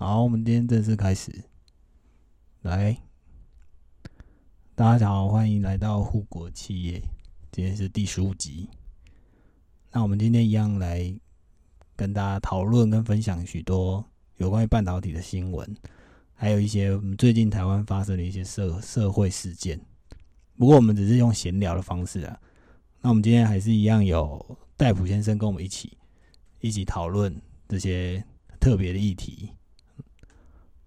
好，我们今天正式开始。来，大家好，欢迎来到护国企业，今天是第十五集。那我们今天一样来跟大家讨论跟分享许多有关于半导体的新闻，还有一些我们最近台湾发生的一些社社会事件。不过我们只是用闲聊的方式啊。那我们今天还是一样有戴普先生跟我们一起一起讨论这些特别的议题。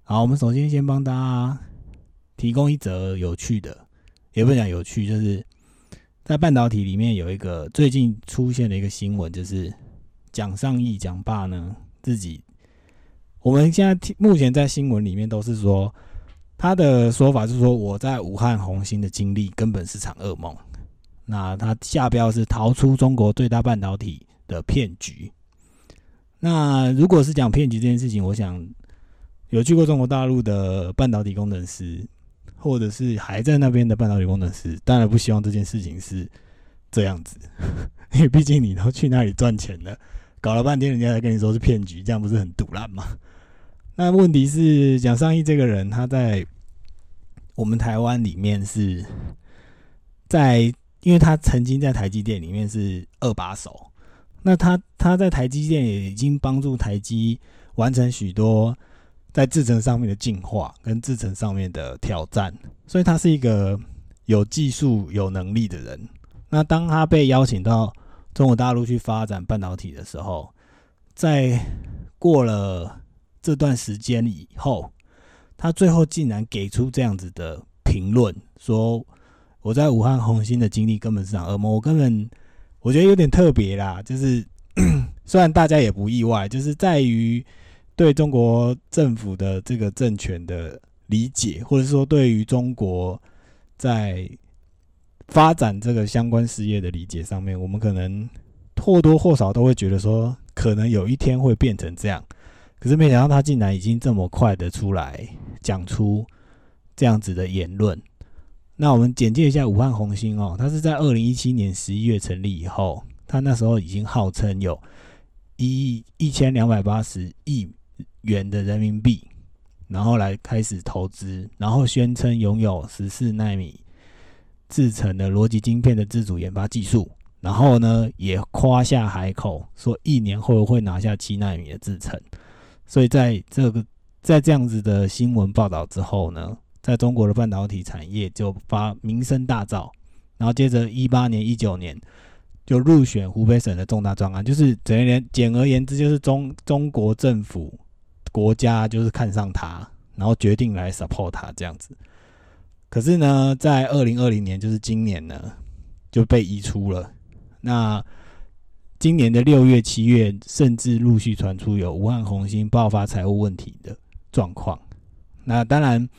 好，我们首先先帮大家提供一则有趣的，也不讲有趣，就是在半导体里面有一个最近出现的一个新闻，就是蒋尚义蒋爸呢自己，我们现在目前在新闻里面都是说他的说法是说我在武汉红星的经历根本是场噩梦，那他下标是逃出中国最大半导体的骗局。那如果是讲骗局这件事情，我想。有去过中国大陆的半导体工程师，或者是还在那边的半导体工程师，当然不希望这件事情是这样子，因为毕竟你都去那里赚钱了，搞了半天人家才跟你说是骗局，这样不是很堵烂吗？那问题是蒋尚义这个人，他在我们台湾里面是在，因为他曾经在台积电里面是二把手，那他他在台积电也已经帮助台积完成许多。在制程上面的进化跟制程上面的挑战，所以他是一个有技术、有能力的人。那当他被邀请到中国大陆去发展半导体的时候，在过了这段时间以后，他最后竟然给出这样子的评论：说我在武汉红星的经历根本是场噩梦。我根本我觉得有点特别啦，就是 虽然大家也不意外，就是在于。对中国政府的这个政权的理解，或者说对于中国在发展这个相关事业的理解上面，我们可能或多或少都会觉得说，可能有一天会变成这样。可是没想到他竟然已经这么快的出来讲出这样子的言论。那我们简介一下武汉红星哦，它是在二零一七年十一月成立以后，它那时候已经号称有一亿一千两百八十亿。元的人民币，然后来开始投资，然后宣称拥有十四纳米制成的逻辑晶片的自主研发技术，然后呢也夸下海口说一年后会拿下七纳米的制成。所以在这个在这样子的新闻报道之后呢，在中国的半导体产业就发名声大噪，然后接着一八年、一九年就入选湖北省的重大专案，就是简而言简而言之，就是中中国政府。国家就是看上他，然后决定来 support 他这样子。可是呢，在二零二零年，就是今年呢，就被移出了。那今年的六月、七月，甚至陆续传出有武汉红星爆发财务问题的状况。那当然，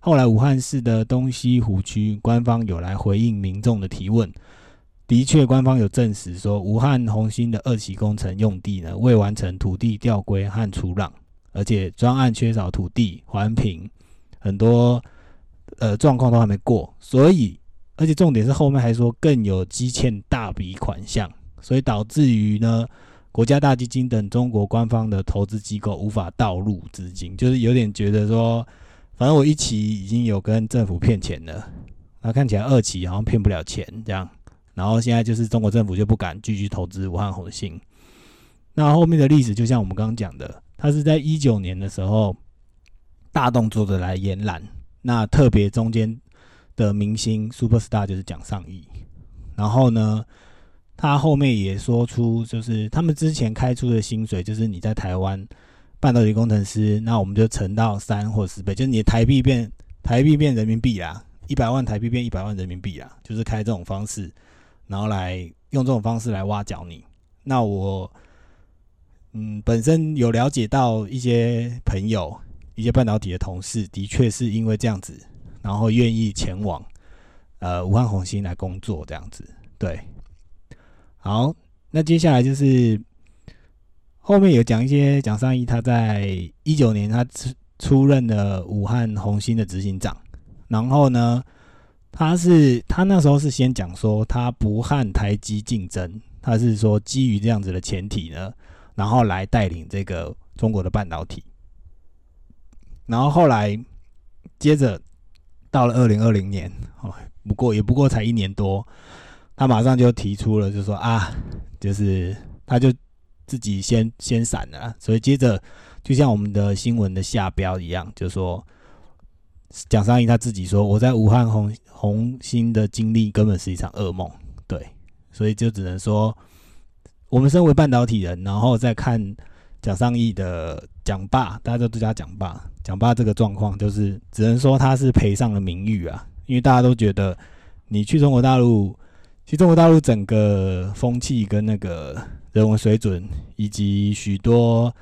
后来武汉市的东西湖区官方有来回应民众的提问，的确，官方有证实说，武汉红星的二期工程用地呢，未完成土地调归和除让。而且专案缺少土地环评，很多呃状况都还没过，所以而且重点是后面还说更有积欠大笔款项，所以导致于呢国家大基金等中国官方的投资机构无法倒入资金，就是有点觉得说，反正我一期已经有跟政府骗钱了，那看起来二期好像骗不了钱这样，然后现在就是中国政府就不敢继续投资武汉红星，那后面的历史就像我们刚刚讲的。他是在一九年的时候大动作的来延揽，那特别中间的明星 super star 就是蒋尚义，然后呢，他后面也说出，就是他们之前开出的薪水，就是你在台湾半导体工程师，那我们就乘到三或十倍，就是你的台币变台币变人民币啦，一百万台币变一百万人民币啦，就是开这种方式，然后来用这种方式来挖角你，那我。嗯，本身有了解到一些朋友、一些半导体的同事，的确是因为这样子，然后愿意前往呃武汉红星来工作这样子。对，好，那接下来就是后面有讲一些蒋尚义，他在一九年他出出任了武汉红星的执行长，然后呢，他是他那时候是先讲说他不和台积竞争，他是说基于这样子的前提呢。然后来带领这个中国的半导体，然后后来接着到了二零二零年，哦，不过也不过才一年多，他马上就提出了，就说啊，就是他就自己先先闪了，所以接着就像我们的新闻的下标一样，就说蒋尚义他自己说，我在武汉红红星的经历根本是一场噩梦，对，所以就只能说。我们身为半导体人，然后再看蒋尚义的蒋爸，大家都叫他蒋爸。蒋爸这个状况，就是只能说他是赔上了名誉啊，因为大家都觉得你去中国大陆，其实中国大陆整个风气跟那个人文水准，以及许多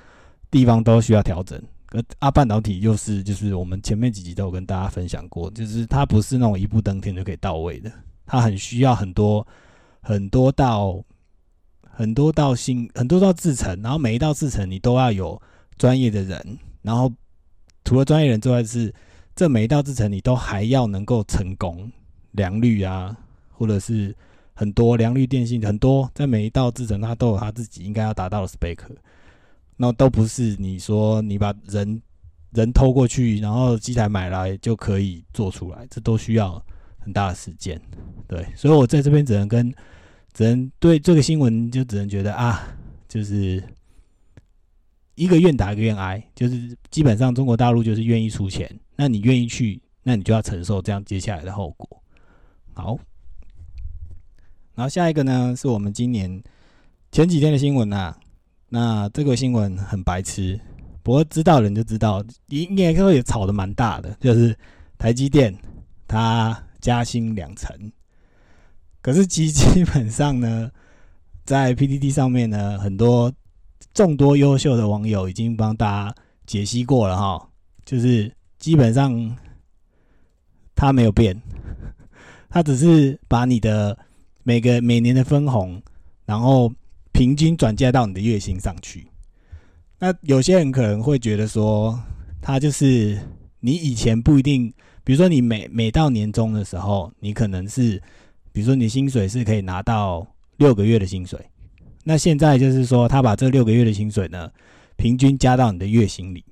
地方都需要调整。而啊，半导体又是就是我们前面几集都有跟大家分享过，就是它不是那种一步登天就可以到位的，它很需要很多很多道。很多道新，很多道制程，然后每一道制程你都要有专业的人，然后除了专业人之外，是这每一道制程你都还要能够成功良率啊，或者是很多良率电信很多，在每一道制程它都有它自己应该要达到的 spec，那都不是你说你把人人偷过去，然后机台买来就可以做出来，这都需要很大的时间，对，所以我在这边只能跟。只能对这个新闻就只能觉得啊，就是一个愿打一个愿挨，就是基本上中国大陆就是愿意出钱，那你愿意去，那你就要承受这样接下来的后果。好，然后下一个呢是我们今年前几天的新闻啊，那这个新闻很白痴，不过知道人就知道，应该说也炒的蛮大的，就是台积电它加薪两成。可是基基本上呢，在 PDD 上面呢，很多众多优秀的网友已经帮大家解析过了哈，就是基本上它没有变，它只是把你的每个每年的分红，然后平均转嫁到你的月薪上去。那有些人可能会觉得说，它就是你以前不一定，比如说你每每到年终的时候，你可能是。比如说，你薪水是可以拿到六个月的薪水，那现在就是说，他把这六个月的薪水呢，平均加到你的月薪里，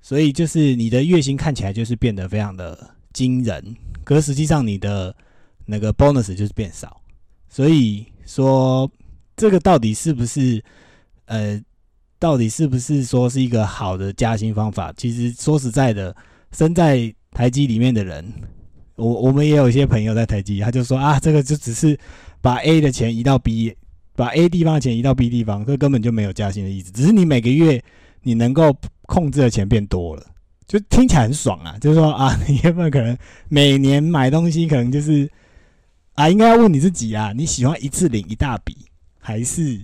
所以就是你的月薪看起来就是变得非常的惊人，可实际上你的那个 bonus 就是变少，所以说这个到底是不是呃，到底是不是说是一个好的加薪方法？其实说实在的，身在台积里面的人。我我们也有一些朋友在台积，他就说啊，这个就只是把 A 的钱移到 B，把 A 地方的钱移到 B 地方，这根本就没有加薪的意思，只是你每个月你能够控制的钱变多了，就听起来很爽啊。就是说啊，你有没有可能每年买东西可能就是啊，应该要问你自己啊，你喜欢一次领一大笔，还是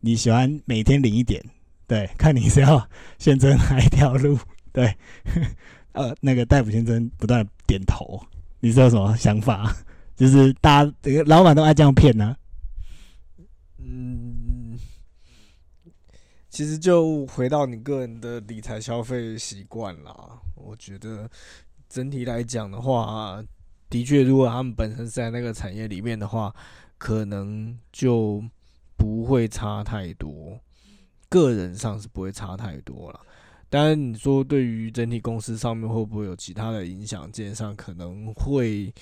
你喜欢每天领一点？对，看你是要选择哪一条路。对，呃，那个戴夫先生不断点头。你是有什么想法？就是大家这个老板都爱这样骗呢？嗯，其实就回到你个人的理财消费习惯啦。我觉得整体来讲的话，的确，如果他们本身在那个产业里面的话，可能就不会差太多。个人上是不会差太多了。当然，你说对于整体公司上面会不会有其他的影响？基本上可能会，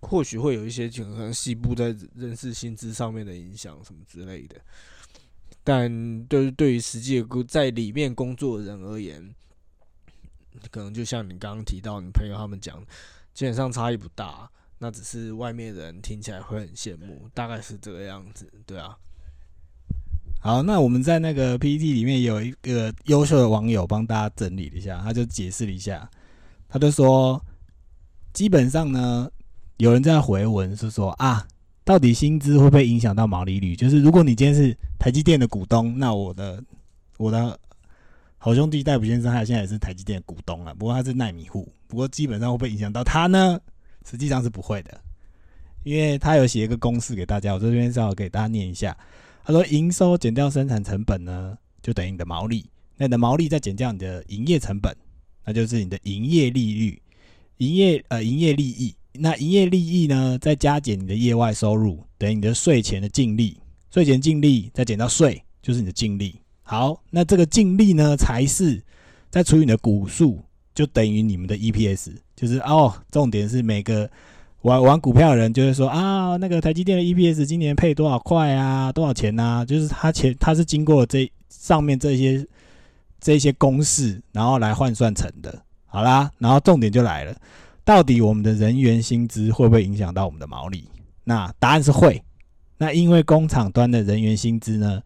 或许会有一些可能细部在人事薪资上面的影响什么之类的。但对于对于实际在里面工作的人而言，可能就像你刚刚提到你朋友他们讲，基本上差异不大。那只是外面人听起来会很羡慕，大概是这个样子，对啊。好，那我们在那个 PPT 里面有一个优秀的网友帮大家整理了一下，他就解释了一下，他就说，基本上呢，有人在回文是说啊，到底薪资会不会影响到毛利率？就是如果你今天是台积电的股东，那我的我的好兄弟戴普先生，他现在也是台积电的股东了，不过他是奈米户，不过基本上会不会影响到他呢？实际上是不会的，因为他有写一个公式给大家，我这边正好给大家念一下。他说：“营收减掉生产成本呢，就等于你的毛利。那你的毛利再减掉你的营业成本，那就是你的营业利率。营业呃营业利益，那营业利益呢，再加减你的业外收入，等于你的税前的净利。税前净利再减到税，就是你的净利。好，那这个净利呢，才是再除以你的股数，就等于你们的 EPS。就是哦，重点是每个玩玩股票的人就会说啊，那个台积电的 EPS 今年配多少块啊，多少钱呐？就是他前他是经过这上面这些这些公式，然后来换算成的。好啦，然后重点就来了，到底我们的人员薪资会不会影响到我们的毛利？那答案是会。那因为工厂端的人员薪资呢，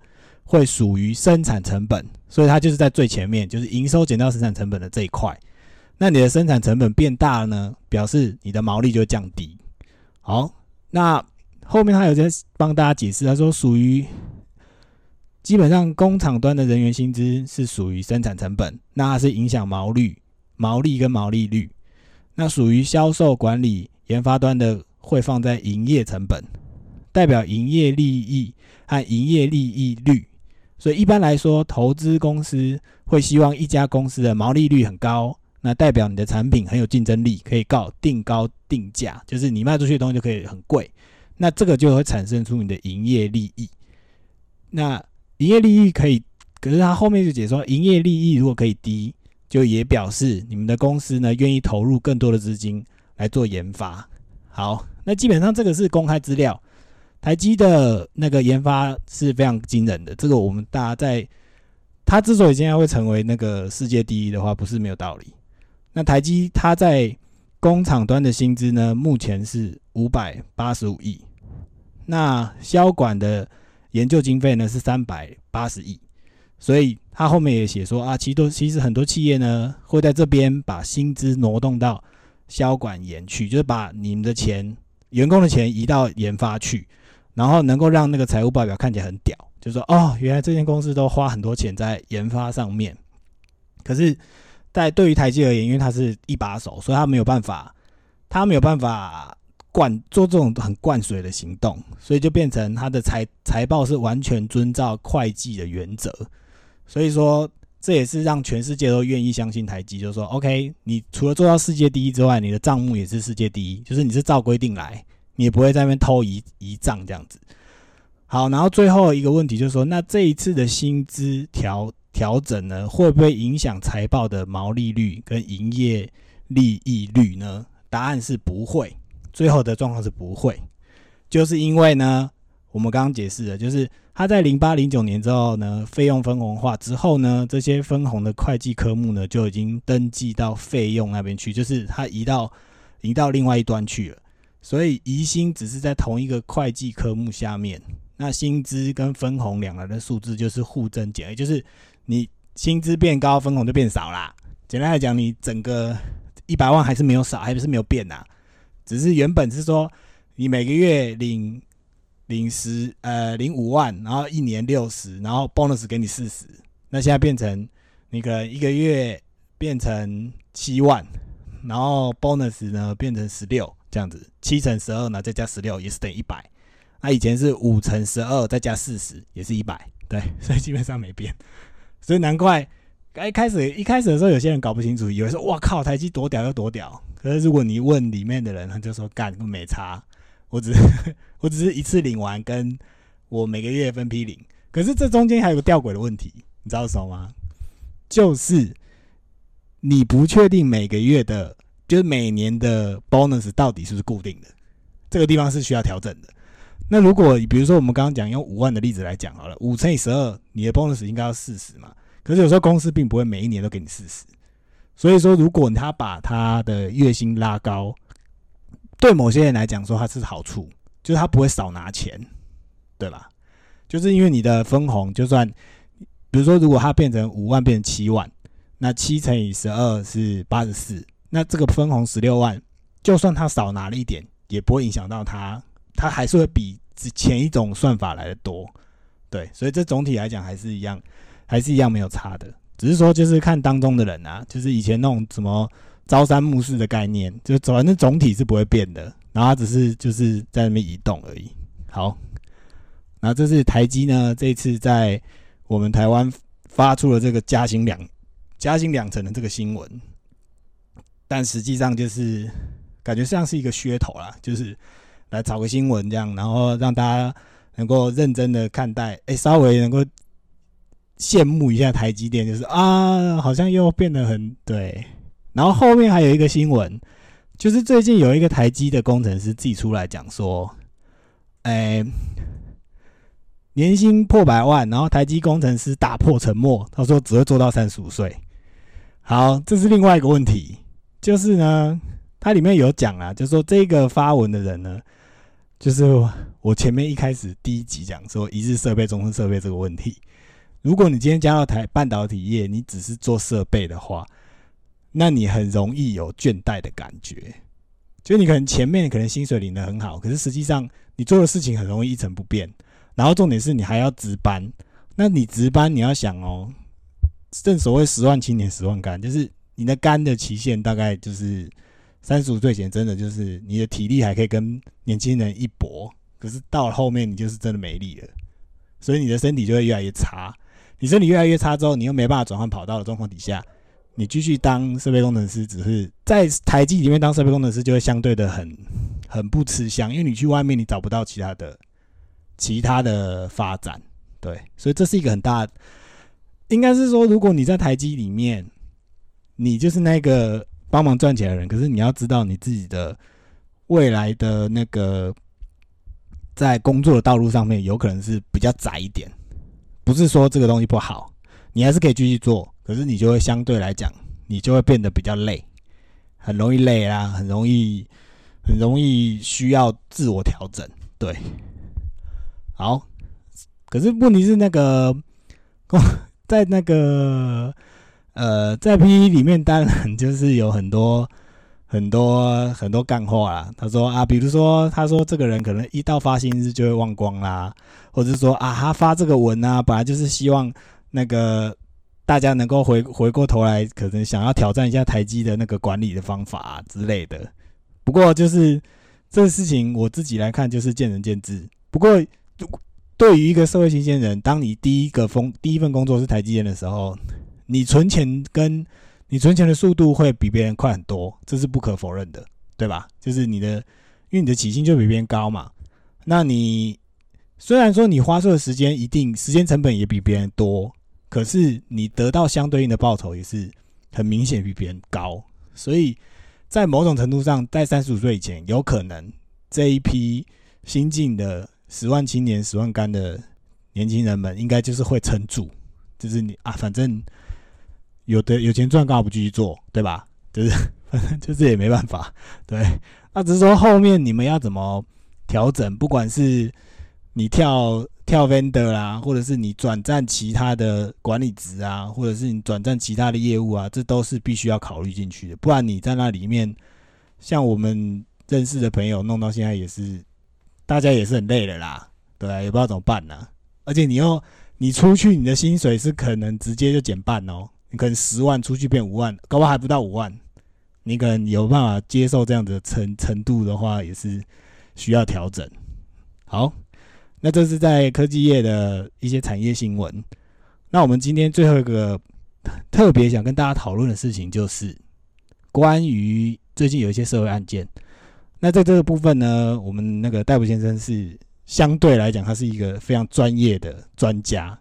会属于生产成本，所以它就是在最前面，就是营收减掉生产成本的这一块。那你的生产成本变大了呢，表示你的毛利就降低。好，那后面他有在帮大家解释，他说属于基本上工厂端的人员薪资是属于生产成本，那是影响毛利、毛利跟毛利率。那属于销售管理、研发端的会放在营业成本。代表营业利益和营业利益率，所以一般来说，投资公司会希望一家公司的毛利率很高，那代表你的产品很有竞争力，可以告定高定价，就是你卖出去的东西就可以很贵，那这个就会产生出你的营业利益。那营业利益可以，可是他后面就解说，营业利益如果可以低，就也表示你们的公司呢愿意投入更多的资金来做研发。好，那基本上这个是公开资料。台积的那个研发是非常惊人的，这个我们大家在，它之所以现在会成为那个世界第一的话，不是没有道理。那台积它在工厂端的薪资呢，目前是五百八十五亿，那销管的研究经费呢是三百八十亿，所以他后面也写说啊，其实其实很多企业呢会在这边把薪资挪动到销管研去，就是把你们的钱、员工的钱移到研发去。然后能够让那个财务报表看起来很屌，就说哦，原来这间公司都花很多钱在研发上面。可是，在对于台积而言，因为它是一把手，所以他没有办法，他没有办法灌做这种很灌水的行动，所以就变成他的财财报是完全遵照会计的原则。所以说，这也是让全世界都愿意相信台积，就是说，OK，你除了做到世界第一之外，你的账目也是世界第一，就是你是照规定来。你也不会在那边偷一一账这样子。好，然后最后一个问题就是说，那这一次的薪资调调整呢，会不会影响财报的毛利率跟营业利益率呢？答案是不会。最后的状况是不会，就是因为呢，我们刚刚解释了，就是他在零八零九年之后呢，费用分红化之后呢，这些分红的会计科目呢，就已经登记到费用那边去，就是它移到移到另外一端去了。所以，疑薪只是在同一个会计科目下面，那薪资跟分红两人的数字就是互增减，也就是你薪资变高，分红就变少啦。简单来讲，你整个一百万还是没有少，还不是没有变呐？只是原本是说你每个月领领十呃领五万，然后一年六十，然后 bonus 给你四十，那现在变成你可能一个月变成七万，然后 bonus 呢变成十六。这样子，七乘十二呢，再加十六也是等于一百。那以前是五乘十二再加四十也是一百，对，所以基本上没变。所以难怪，一开始一开始的时候，有些人搞不清楚，以为说哇靠，台积多屌又多屌。可是如果你问里面的人，他就说干没差，我只是 我只是一次领完，跟我每个月分批领。可是这中间还有个吊诡的问题，你知道什么吗？就是你不确定每个月的。就是每年的 bonus 到底是不是固定的？这个地方是需要调整的。那如果比如说我们刚刚讲用五万的例子来讲好了，五乘以十二，你的 bonus 应该要四十嘛？可是有时候公司并不会每一年都给你四十，所以说如果他把他的月薪拉高，对某些人来讲说他是好处，就是他不会少拿钱，对吧？就是因为你的分红，就算比如说如果他变成五万变成七万，那七乘以十二是八十四。那这个分红十六万，就算他少拿了一点，也不会影响到他，它还是会比之前一种算法来的多，对，所以这总体来讲还是一样，还是一样没有差的，只是说就是看当中的人啊，就是以前那种什么朝三暮四的概念，就反正总体是不会变的，然后只是就是在那边移动而已。好，那这是台积呢，这次在我们台湾发出了这个加薪两加薪两成的这个新闻。但实际上就是感觉像是一个噱头啦，就是来炒个新闻这样，然后让大家能够认真的看待，哎，稍微能够羡慕一下台积电，就是啊，好像又变得很对。然后后面还有一个新闻，就是最近有一个台积的工程师自己出来讲说，哎，年薪破百万，然后台积工程师打破沉默，他说只会做到三十五岁。好，这是另外一个问题，就是呢，它里面有讲啊，就是说这个发文的人呢，就是我前面一开始第一集讲说一日设备、终身设备这个问题。如果你今天加到台半导体业，你只是做设备的话，那你很容易有倦怠的感觉。就你可能前面可能薪水领的很好，可是实际上你做的事情很容易一成不变。然后重点是你还要值班，那你值班你要想哦，正所谓十万青年十万干，就是你的肝的期限大概就是三十五岁前，真的就是你的体力还可以跟年轻人一搏，可是到了后面你就是真的没力了，所以你的身体就会越来越差。你身体越来越差之后，你又没办法转换跑道的状况底下，你继续当设备工程师，只是在台积里面当设备工程师就会相对的很很不吃香，因为你去外面你找不到其他的其他的发展，对，所以这是一个很大，应该是说，如果你在台积里面，你就是那个帮忙赚钱的人，可是你要知道你自己的未来的那个在工作的道路上面有可能是比较窄一点。不是说这个东西不好，你还是可以继续做，可是你就会相对来讲，你就会变得比较累，很容易累啦，很容易，很容易需要自我调整。对，好，可是问题是那个，在那个呃，在 P 里面当然就是有很多。很多很多干话啦，他说啊，比如说他说这个人可能一到发薪日就会忘光啦，或者说啊，他发这个文啊，本来就是希望那个大家能够回回过头来，可能想要挑战一下台积的那个管理的方法之类的。不过就是这个事情我自己来看就是见仁见智。不过对于一个社会新鲜人，当你第一个封第一份工作是台积电的时候，你存钱跟你存钱的速度会比别人快很多，这是不可否认的，对吧？就是你的，因为你的起薪就比别人高嘛。那你虽然说你花出的时间一定时间成本也比别人多，可是你得到相对应的报酬也是很明显比别人高。所以在某种程度上，在三十五岁以前，有可能这一批新进的十万青年、十万干的年轻人们，应该就是会撑住，就是你啊，反正。有的有钱赚，干嘛不继续做，对吧？就是 反正就是也没办法，对。那只是说后面你们要怎么调整，不管是你跳跳 vendor 啦，或者是你转战其他的管理职啊，或者是你转战其他的业务啊，这都是必须要考虑进去的。不然你在那里面，像我们认识的朋友弄到现在也是，大家也是很累的啦，对，也不知道怎么办呢。而且你又你出去，你的薪水是可能直接就减半哦。你可能十万出去变五万，搞不好还不到五万。你可能有办法接受这样的程程度的话，也是需要调整。好，那这是在科技业的一些产业新闻。那我们今天最后一个 特别想跟大家讨论的事情，就是关于最近有一些社会案件。那在这个部分呢，我们那个戴普先生是相对来讲，他是一个非常专业的专家。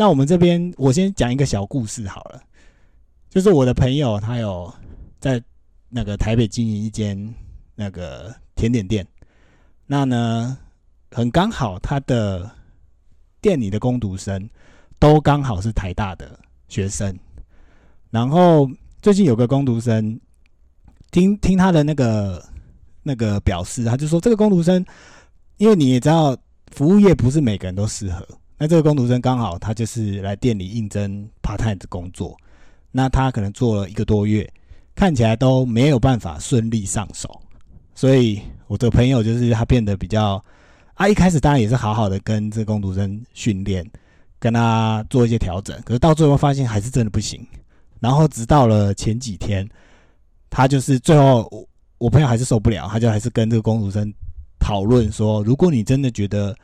那我们这边，我先讲一个小故事好了。就是我的朋友，他有在那个台北经营一间那个甜点店。那呢，很刚好，他的店里的工读生都刚好是台大的学生。然后最近有个工读生，听听他的那个那个表示，他就说这个工读生，因为你也知道，服务业不是每个人都适合。那这个工读生刚好他就是来店里应征 part time 的工作，那他可能做了一个多月，看起来都没有办法顺利上手，所以我的朋友就是他变得比较啊，一开始当然也是好好的跟这个工读生训练，跟他做一些调整，可是到最后发现还是真的不行，然后直到了前几天，他就是最后我我朋友还是受不了，他就还是跟这个工读生讨论说，如果你真的觉得。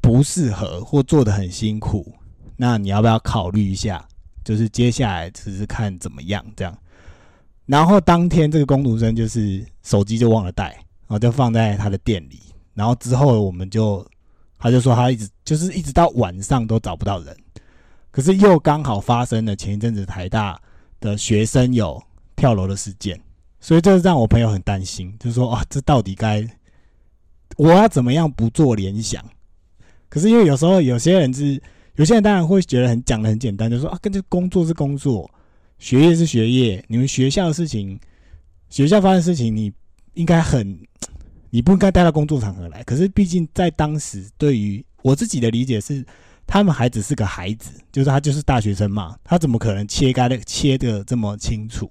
不适合或做的很辛苦，那你要不要考虑一下？就是接下来只是看怎么样这样。然后当天这个工读生就是手机就忘了带，然后就放在他的店里。然后之后我们就他就说他一直就是一直到晚上都找不到人。可是又刚好发生了前一阵子台大的学生有跳楼的事件，所以这让我朋友很担心，就说啊，这到底该我要怎么样不做联想？可是因为有时候有些人是，有些人当然会觉得很讲的很简单，就说啊，跟这工作是工作，学业是学业，你们学校的事情，学校发生的事情，你应该很，你不应该带到工作场合来。可是毕竟在当时，对于我自己的理解是。他们还只是个孩子，就是他就是大学生嘛，他怎么可能切开的切的这么清楚？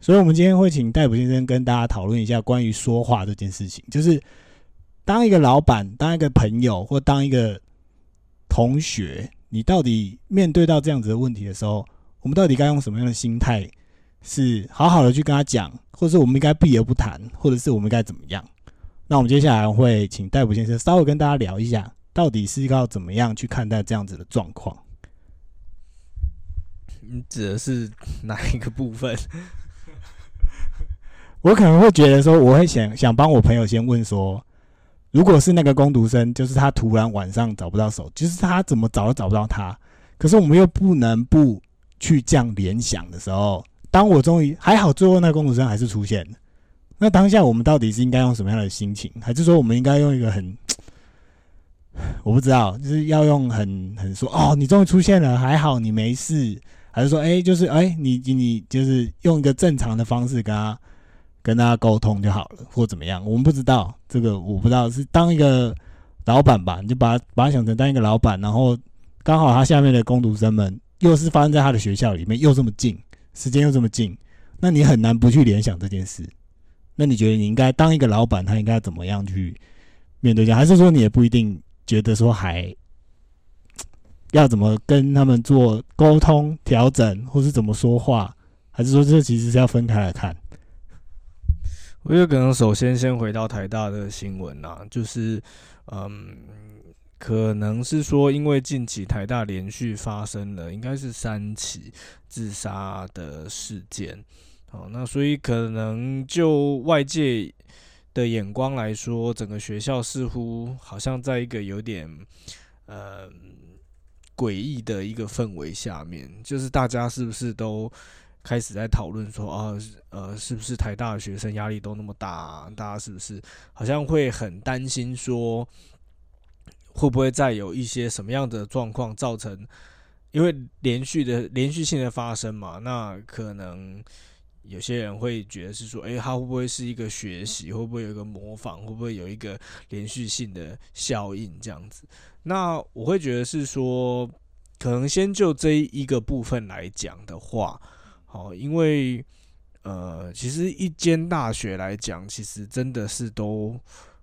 所以，我们今天会请戴普先生跟大家讨论一下关于说话这件事情。就是当一个老板、当一个朋友或当一个同学，你到底面对到这样子的问题的时候，我们到底该用什么样的心态？是好好的去跟他讲，或者是我们应该避而不谈，或者是我们该怎么样？那我们接下来会请戴普先生稍微跟大家聊一下。到底是要怎么样去看待这样子的状况？你指的是哪一个部分？我可能会觉得说，我会想想帮我朋友先问说，如果是那个工读生，就是他突然晚上找不到手，就是他怎么找都找不到他，可是我们又不能不去这样联想的时候，当我终于还好，最后那个工读生还是出现了，那当下我们到底是应该用什么样的心情，还是说我们应该用一个很？我不知道，就是要用很很说哦，你终于出现了，还好你没事，还是说哎，就是哎，你你就是用一个正常的方式跟他跟大家沟通就好了，或怎么样？我们不知道这个，我不知道是当一个老板吧，你就把他把他想成当一个老板，然后刚好他下面的工读生们又是发生在他的学校里面，又这么近，时间又这么近，那你很难不去联想这件事。那你觉得你应该当一个老板，他应该怎么样去面对这样？还是说你也不一定？觉得说还要怎么跟他们做沟通调整，或是怎么说话，还是说这其实是要分开来看？我觉得可能首先先回到台大的新闻啊，就是嗯，可能是说因为近期台大连续发生了应该是三起自杀的事件，哦，那所以可能就外界。的眼光来说，整个学校似乎好像在一个有点呃诡异的一个氛围下面，就是大家是不是都开始在讨论说啊，呃，是不是台大的学生压力都那么大？大家是不是好像会很担心说，会不会再有一些什么样的状况造成？因为连续的连续性的发生嘛，那可能。有些人会觉得是说，诶，他会不会是一个学习？会不会有一个模仿？会不会有一个连续性的效应这样子？那我会觉得是说，可能先就这一个部分来讲的话，好，因为呃，其实一间大学来讲，其实真的是都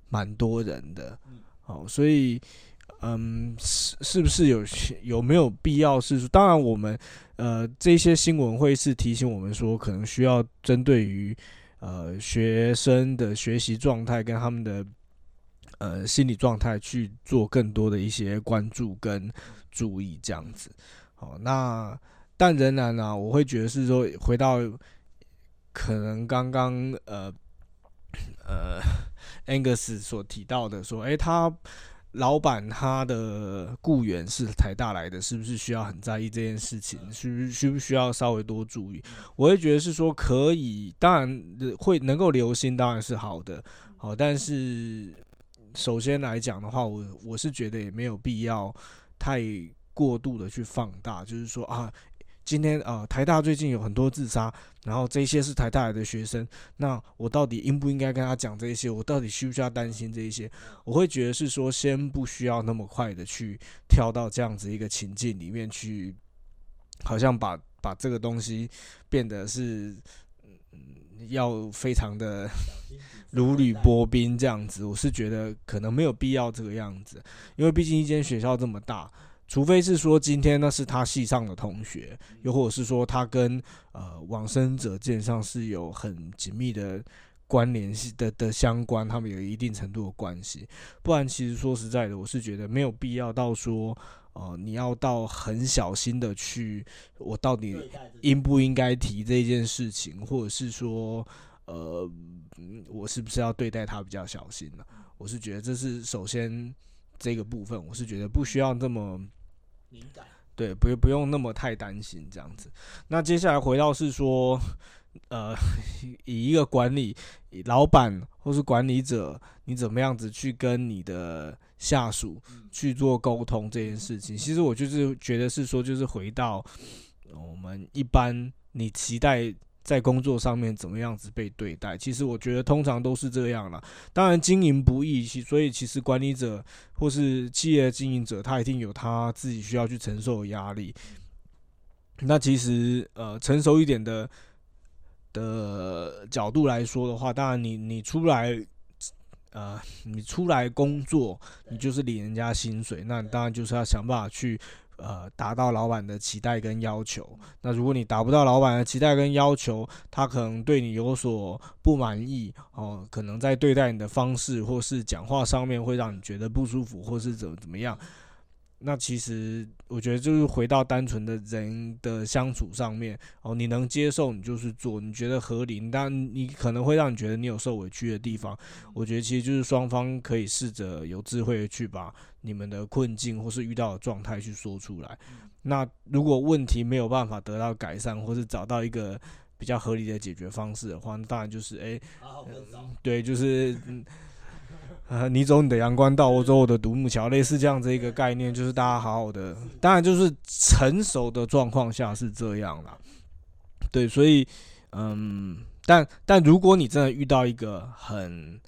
蛮多人的，好，所以。嗯，是是不是有有没有必要是？当然，我们呃这些新闻会是提醒我们说，可能需要针对于呃学生的学习状态跟他们的呃心理状态去做更多的一些关注跟注意这样子。好，那但仍然呢，我会觉得是说回到可能刚刚呃呃 Angus 所提到的说，诶，他。老板他的雇员是台大来的，是不是需要很在意这件事情？需需不需要稍微多注意？我会觉得是说可以，当然会能够留心，当然是好的。好，但是首先来讲的话，我我是觉得也没有必要太过度的去放大，就是说啊。今天啊，台大最近有很多自杀，然后这些是台大来的学生，那我到底应不应该跟他讲这些？我到底需不需要担心这一些？我会觉得是说，先不需要那么快的去跳到这样子一个情境里面去，好像把把这个东西变得是要非常的 如履薄冰这样子。我是觉得可能没有必要这个样子，因为毕竟一间学校这么大。除非是说今天那是他系上的同学，又或者是说他跟呃往生者剑上是有很紧密的关联系的的相关，他们有一定程度的关系。不然，其实说实在的，我是觉得没有必要到说，呃，你要到很小心的去，我到底应不应该提这件事情，或者是说，呃，我是不是要对待他比较小心呢？我是觉得这是首先这个部分，我是觉得不需要这么。敏感对，不不用那么太担心这样子。那接下来回到是说，呃，以一个管理老板或是管理者，你怎么样子去跟你的下属去做沟通这件事情？其实我就是觉得是说，就是回到我们一般你期待。在工作上面怎么样子被对待？其实我觉得通常都是这样了。当然经营不易，其所以其实管理者或是企业经营者，他一定有他自己需要去承受的压力。那其实呃，成熟一点的的角度来说的话，当然你你出来呃，你出来工作，你就是领人家薪水，那当然就是要想办法去。呃，达到老板的期待跟要求。那如果你达不到老板的期待跟要求，他可能对你有所不满意哦，可能在对待你的方式或是讲话上面会让你觉得不舒服，或是怎么怎么样。那其实我觉得就是回到单纯的人的相处上面哦，你能接受你就是做，你觉得合理，但你可能会让你觉得你有受委屈的地方。我觉得其实就是双方可以试着有智慧的去把你们的困境或是遇到的状态去说出来。那如果问题没有办法得到改善，或是找到一个比较合理的解决方式的话，那当然就是哎，对，就是嗯。呃，你走你的阳关道，我走我的独木桥，类似这样子一个概念，就是大家好好的，当然就是成熟的状况下是这样啦。对，所以，嗯，但但如果你真的遇到一个很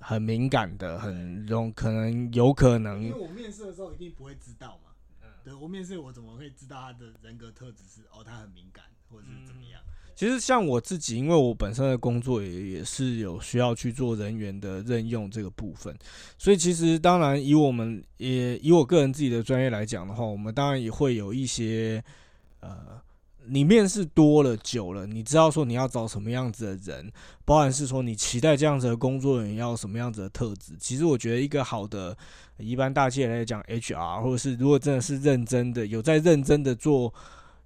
很敏感的，很容可能有可能，因为我面试的时候一定不会知道嘛，对我面试我怎么会知道他的人格特质是哦，他很敏感或者是怎么样？其实像我自己，因为我本身的工作也也是有需要去做人员的任用这个部分，所以其实当然以我们也以我个人自己的专业来讲的话，我们当然也会有一些呃，你面试多了久了，你知道说你要找什么样子的人，包含是说你期待这样子的工作人员要什么样子的特质。其实我觉得一个好的一般大企业来讲，HR 或者是如果真的是认真的有在认真的做。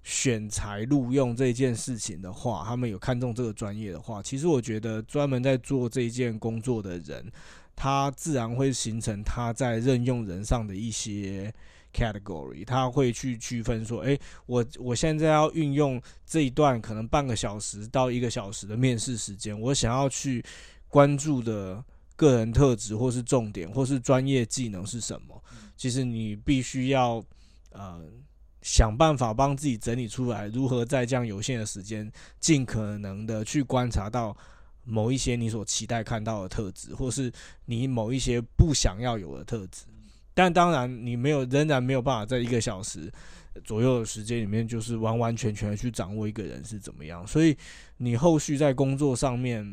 选材录用这件事情的话，他们有看中这个专业的话，其实我觉得专门在做这件工作的人，他自然会形成他在任用人上的一些 category，他会去区分说，诶，我我现在要运用这一段可能半个小时到一个小时的面试时间，我想要去关注的个人特质或是重点或是专业技能是什么？其实你必须要，呃。想办法帮自己整理出来，如何在这样有限的时间，尽可能的去观察到某一些你所期待看到的特质，或是你某一些不想要有的特质。但当然，你没有，仍然没有办法在一个小时左右的时间里面，就是完完全全的去掌握一个人是怎么样。所以，你后续在工作上面，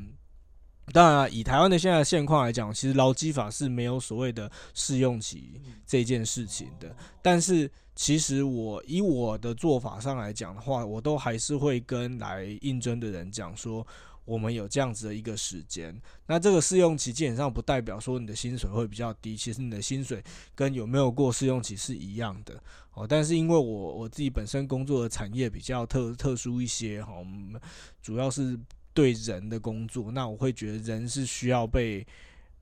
当然以台湾的现在现况来讲，其实劳基法是没有所谓的试用期这件事情的，但是。其实我以我的做法上来讲的话，我都还是会跟来应征的人讲说，我们有这样子的一个时间。那这个试用期基本上不代表说你的薪水会比较低，其实你的薪水跟有没有过试用期是一样的哦。但是因为我我自己本身工作的产业比较特特殊一些哈，主要是对人的工作，那我会觉得人是需要被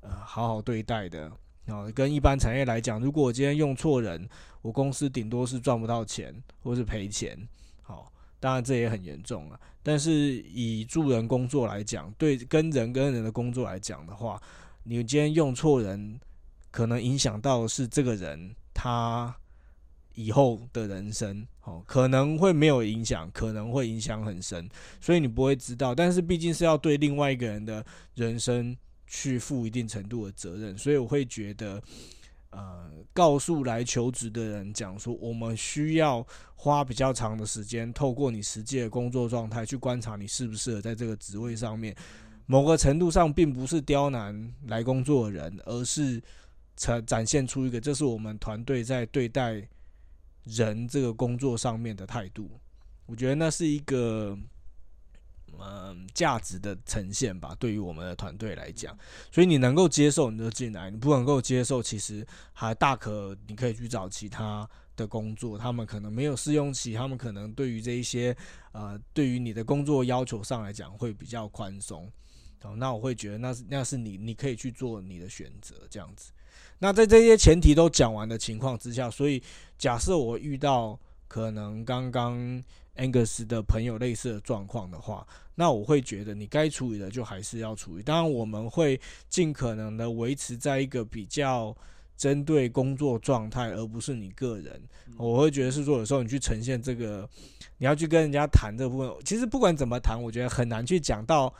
呃好好对待的。哦，跟一般产业来讲，如果我今天用错人，我公司顶多是赚不到钱，或是赔钱。好，当然这也很严重了。但是以助人工作来讲，对跟人跟人的工作来讲的话，你今天用错人，可能影响到是这个人他以后的人生。哦，可能会没有影响，可能会影响很深，所以你不会知道。但是毕竟是要对另外一个人的人生。去负一定程度的责任，所以我会觉得，呃，告诉来求职的人讲说，我们需要花比较长的时间，透过你实际的工作状态去观察你适不适合在这个职位上面。某个程度上，并不是刁难来工作的人，而是展展现出一个这是我们团队在对待人这个工作上面的态度。我觉得那是一个。嗯，价值的呈现吧，对于我们的团队来讲，所以你能够接受你就进来，你不能够接受，其实还大可你可以去找其他的工作，他们可能没有试用期，他们可能对于这一些呃，对于你的工作要求上来讲会比较宽松。哦，那我会觉得那是那是你你可以去做你的选择这样子。那在这些前提都讲完的情况之下，所以假设我遇到可能刚刚 Angus 的朋友类似的状况的话，那我会觉得你该处理的就还是要处理。当然，我们会尽可能的维持在一个比较针对工作状态，而不是你个人。我会觉得是说，有时候你去呈现这个，你要去跟人家谈这部分，其实不管怎么谈，我觉得很难去讲到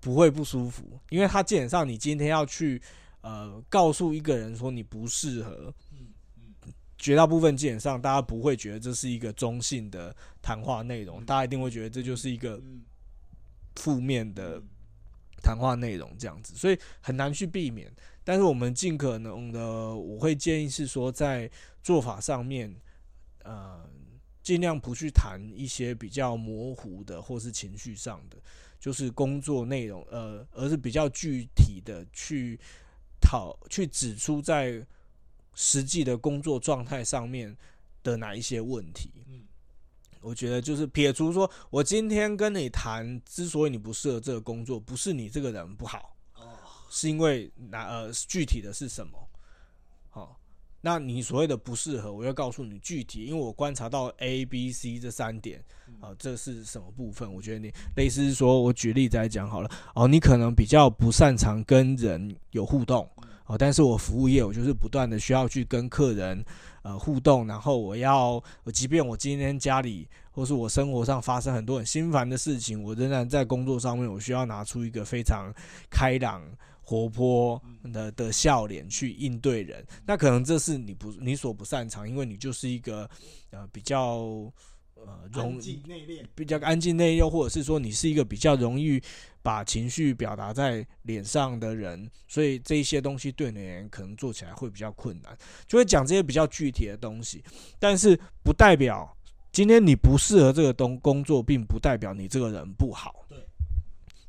不会不舒服，因为他基本上你今天要去呃告诉一个人说你不适合。绝大部分基本上，大家不会觉得这是一个中性的谈话内容，大家一定会觉得这就是一个负面的谈话内容，这样子，所以很难去避免。但是我们尽可能的，我会建议是说，在做法上面，呃，尽量不去谈一些比较模糊的，或是情绪上的，就是工作内容，呃，而是比较具体的去讨，去指出在。实际的工作状态上面的哪一些问题？嗯，我觉得就是撇除说，我今天跟你谈，之所以你不适合这个工作，不是你这个人不好，哦，是因为哪呃具体的是什么？好，那你所谓的不适合，我要告诉你具体，因为我观察到 A、B、C 这三点，啊，这是什么部分？我觉得你类似说，我举例子来讲好了，哦，你可能比较不擅长跟人有互动。哦，但是我服务业，我就是不断的需要去跟客人呃互动，然后我要，即便我今天家里或是我生活上发生很多很心烦的事情，我仍然在工作上面，我需要拿出一个非常开朗、活泼的的笑脸去应对人。那可能这是你不你所不擅长，因为你就是一个呃比较。呃，容易内敛，比较安静内又或者是说你是一个比较容易把情绪表达在脸上的人，所以这一些东西对你而言可能做起来会比较困难，就会讲这些比较具体的东西。但是不代表今天你不适合这个东工作，并不代表你这个人不好。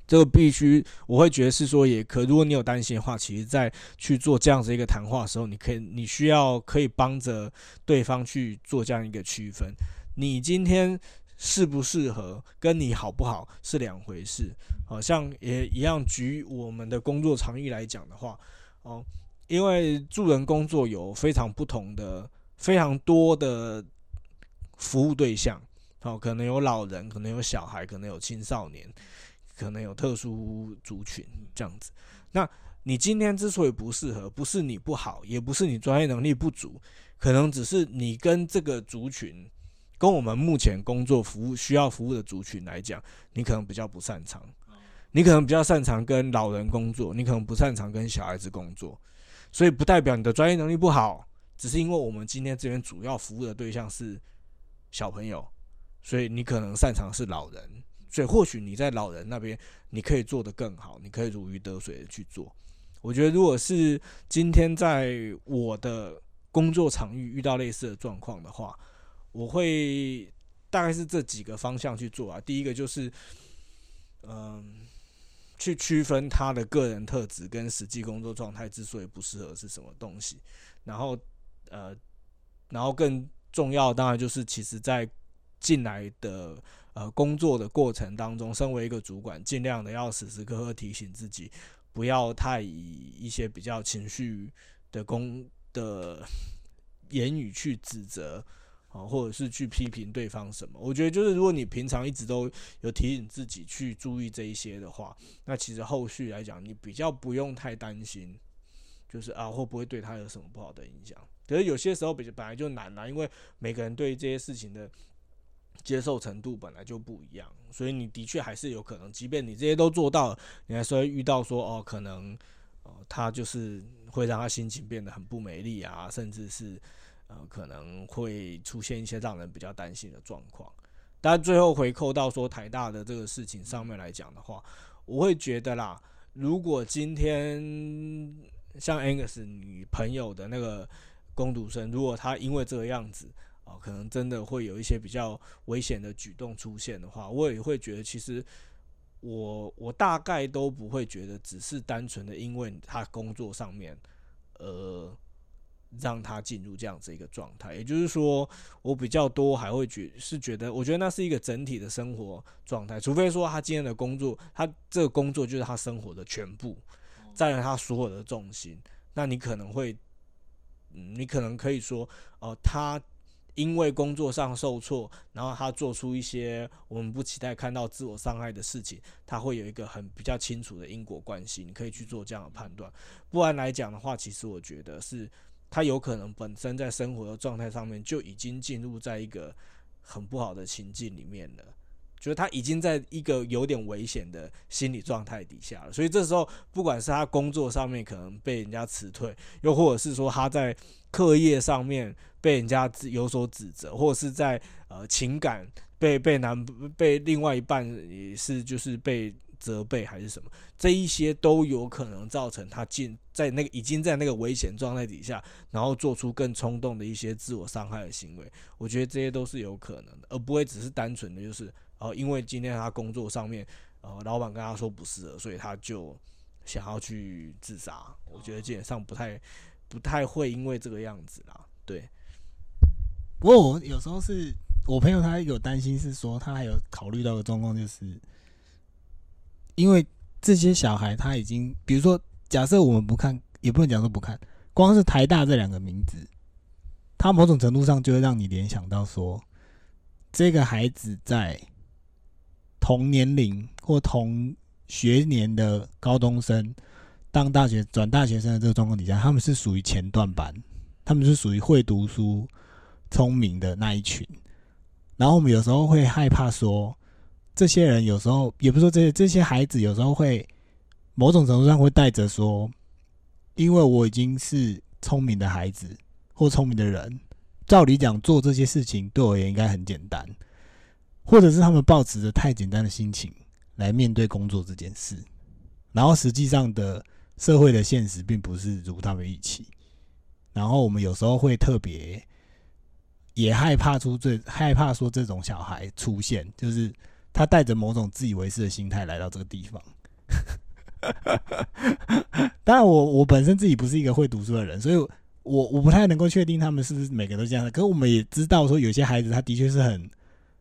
这个必须我会觉得是说也可。如果你有担心的话，其实在去做这样子一个谈话的时候，你可以你需要可以帮着对方去做这样一个区分。你今天适不适合，跟你好不好是两回事。好像也一样，举我们的工作场域来讲的话，哦，因为助人工作有非常不同的、非常多的服务对象。哦，可能有老人，可能有小孩，可能有青少年，可能有特殊族群这样子。那你今天之所以不适合，不是你不好，也不是你专业能力不足，可能只是你跟这个族群。跟我们目前工作服务需要服务的族群来讲，你可能比较不擅长，你可能比较擅长跟老人工作，你可能不擅长跟小孩子工作，所以不代表你的专业能力不好，只是因为我们今天这边主要服务的对象是小朋友，所以你可能擅长是老人，所以或许你在老人那边你可以做得更好，你可以如鱼得水的去做。我觉得如果是今天在我的工作场域遇到类似的状况的话，我会大概是这几个方向去做啊。第一个就是，嗯，去区分他的个人特质跟实际工作状态之所以不适合是什么东西。然后，呃，然后更重要当然就是，其实在进来的呃工作的过程当中，身为一个主管，尽量的要时时刻刻提醒自己，不要太以一些比较情绪的工的言语去指责。啊，或者是去批评对方什么？我觉得就是，如果你平常一直都有提醒自己去注意这一些的话，那其实后续来讲，你比较不用太担心，就是啊，会不会对他有什么不好的影响？可是有些时候比本来就难啦，因为每个人对这些事情的接受程度本来就不一样，所以你的确还是有可能，即便你这些都做到，你还是会遇到说哦，可能呃，他就是会让他心情变得很不美丽啊，甚至是。呃，可能会出现一些让人比较担心的状况，但最后回扣到说台大的这个事情上面来讲的话，我会觉得啦，如果今天像 Angus 女朋友的那个攻读生，如果他因为这个样子啊，可能真的会有一些比较危险的举动出现的话，我也会觉得，其实我我大概都不会觉得只是单纯的因为他工作上面，呃。让他进入这样子一个状态，也就是说，我比较多还会觉是觉得，我觉得那是一个整体的生活状态。除非说他今天的工作，他这个工作就是他生活的全部，占了他所有的重心，那你可能会，嗯，你可能可以说，哦，他因为工作上受挫，然后他做出一些我们不期待看到自我伤害的事情，他会有一个很比较清楚的因果关系，你可以去做这样的判断。不然来讲的话，其实我觉得是他有可能本身在生活的状态上面就已经进入在一个很不好的情境里面了。就是他已经在一个有点危险的心理状态底下了，所以这时候不管是他工作上面可能被人家辞退，又或者是说他在课业上面被人家有所指责，或者是在呃情感被被男被另外一半也是就是被责备还是什么，这一些都有可能造成他进在那个已经在那个危险状态底下，然后做出更冲动的一些自我伤害的行为。我觉得这些都是有可能的，而不会只是单纯的就是。哦，因为今天他工作上面，呃，老板跟他说不适合，所以他就想要去自杀。我觉得基本上不太不太会因为这个样子啦。对。不过我有时候是我朋友他有担心，是说他还有考虑到的状况，就是因为这些小孩他已经，比如说假设我们不看，也不能讲说不看，光是台大这两个名字，他某种程度上就会让你联想到说，这个孩子在。同年龄或同学年的高中生，当大学转大学生的这个状况底下，他们是属于前段班，他们是属于会读书、聪明的那一群。然后我们有时候会害怕说，这些人有时候也不是说这些这些孩子有时候会某种程度上会带着说，因为我已经是聪明的孩子或聪明的人，照理讲做这些事情对我也应该很简单。或者是他们抱持着太简单的心情来面对工作这件事，然后实际上的社会的现实并不是如他们预期，然后我们有时候会特别也害怕出最害怕说这种小孩出现，就是他带着某种自以为是的心态来到这个地方。当然，我我本身自己不是一个会读书的人，所以我我不太能够确定他们是不是每个都这样的。可是我们也知道说，有些孩子他的确是很。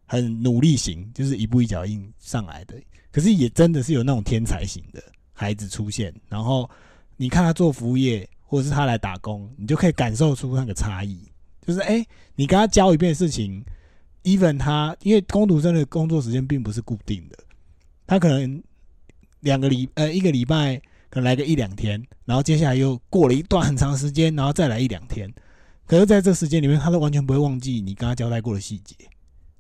很努力型，就是一步一脚印上来的。可是也真的是有那种天才型的孩子出现，然后你看他做服务业，或者是他来打工，你就可以感受出那个差异。就是哎，你跟他教一遍事情，even 他因为工读生的工作时间并不是固定的，他可能两个礼呃一个礼拜可能来个一两天，然后接下来又过了一段很长时间，然后再来一两天。可是在这时间里面，他都完全不会忘记你跟他交代过的细节。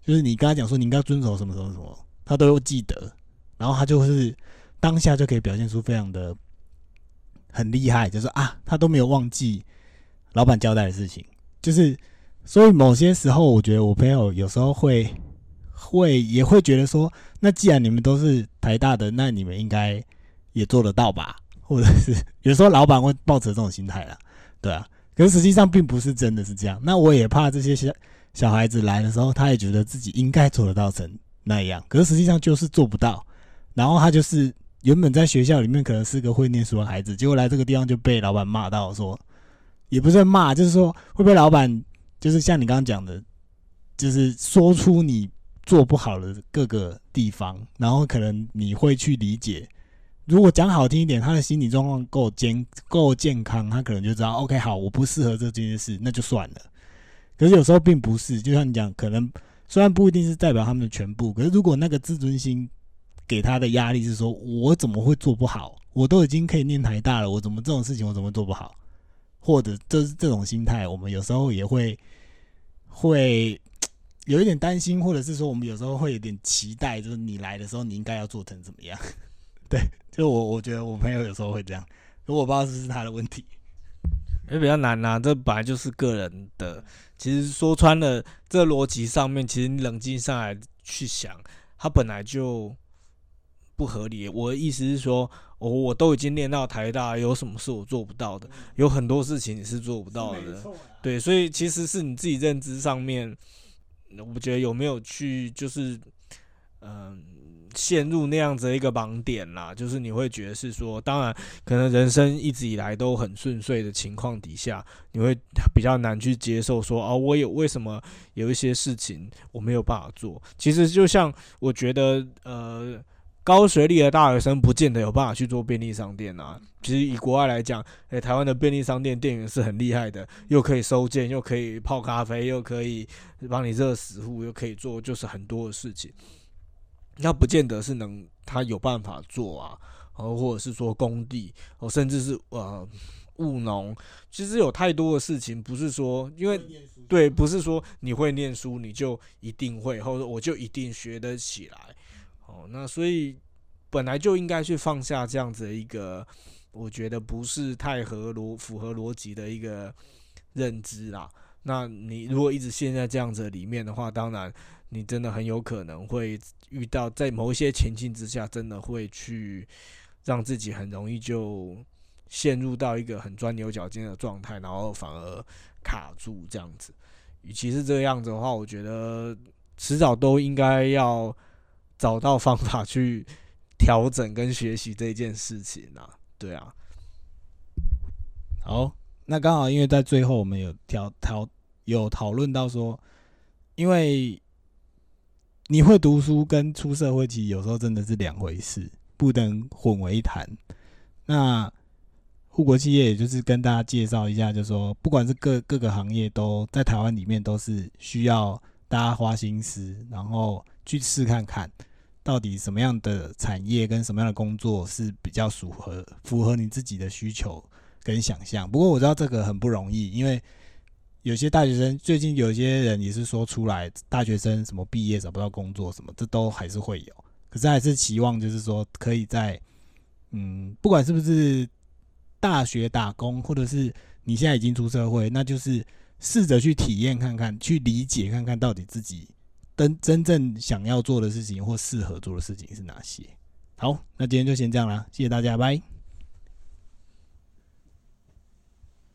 就是你跟他讲说你应该遵守什么什么什么，他都会记得，然后他就是当下就可以表现出非常的很厉害，就是啊，他都没有忘记老板交代的事情，就是所以某些时候，我觉得我朋友有时候会会也会觉得说，那既然你们都是台大的，那你们应该也做得到吧？或者是有时候老板会抱着这种心态啦，对啊，可是实际上并不是真的是这样。那我也怕这些小孩子来的时候，他也觉得自己应该做得到成那样，可是实际上就是做不到。然后他就是原本在学校里面可能是个会念书的孩子，结果来这个地方就被老板骂到说，也不是骂，就是说会被老板就是像你刚刚讲的，就是说出你做不好的各个地方，然后可能你会去理解。如果讲好听一点，他的心理状况够健够健康，他可能就知道，OK，好，我不适合这件事，那就算了。可是有时候并不是，就像你讲，可能虽然不一定是代表他们的全部，可是如果那个自尊心给他的压力是说，我怎么会做不好？我都已经可以念台大了，我怎么这种事情我怎么做不好？或者就是这种心态，我们有时候也会会有一点担心，或者是说我们有时候会有点期待，就是你来的时候你应该要做成怎么样？对，就我我觉得我朋友有时候会这样，可我不知道是不是他的问题。也比较难呐，这本来就是个人的。其实说穿了，这逻辑上面，其实你冷静下来去想，它本来就不合理。我的意思是说，我我都已经练到台大，有什么是我做不到的？有很多事情你是做不到的。对，所以其实是你自己认知上面，我觉得有没有去，就是嗯。陷入那样子的一个盲点啦，就是你会觉得是说，当然可能人生一直以来都很顺遂的情况底下，你会比较难去接受说，哦，我有为什么有一些事情我没有办法做？其实就像我觉得，呃，高学历的大学生不见得有办法去做便利商店啊。其实以国外来讲，诶，台湾的便利商店店员是很厉害的，又可以收件，又可以泡咖啡，又可以帮你热食物，又可以做就是很多的事情。那不见得是能他有办法做啊，哦，或者是说工地，哦，甚至是呃务农，其实有太多的事情，不是说因为对，不是说你会念书你就一定会，或者我就一定学得起来。哦，那所以本来就应该去放下这样子的一个，我觉得不是太合逻符合逻辑的一个认知啦。那你如果一直陷在这样子里面的话，当然你真的很有可能会遇到在某一些情境之下，真的会去让自己很容易就陷入到一个很钻牛角尖的状态，然后反而卡住这样子。与其是这个样子的话，我觉得迟早都应该要。找到方法去调整跟学习这件事情啊，对啊。好，那刚好因为在最后我们有调讨有讨论到说，因为你会读书跟出社会其实有时候真的是两回事，不能混为一谈。那护国企业也就是跟大家介绍一下，就是说不管是各各个行业都在台湾里面都是需要大家花心思，然后去试看看。到底什么样的产业跟什么样的工作是比较符合符合你自己的需求跟想象？不过我知道这个很不容易，因为有些大学生最近有些人也是说出来，大学生什么毕业找不到工作什么，这都还是会有。可是还是期望就是说，可以在嗯，不管是不是大学打工，或者是你现在已经出社会，那就是试着去体验看看，去理解看看到底自己。真真正想要做的事情或适合做的事情是哪些？好，那今天就先这样啦，谢谢大家，拜。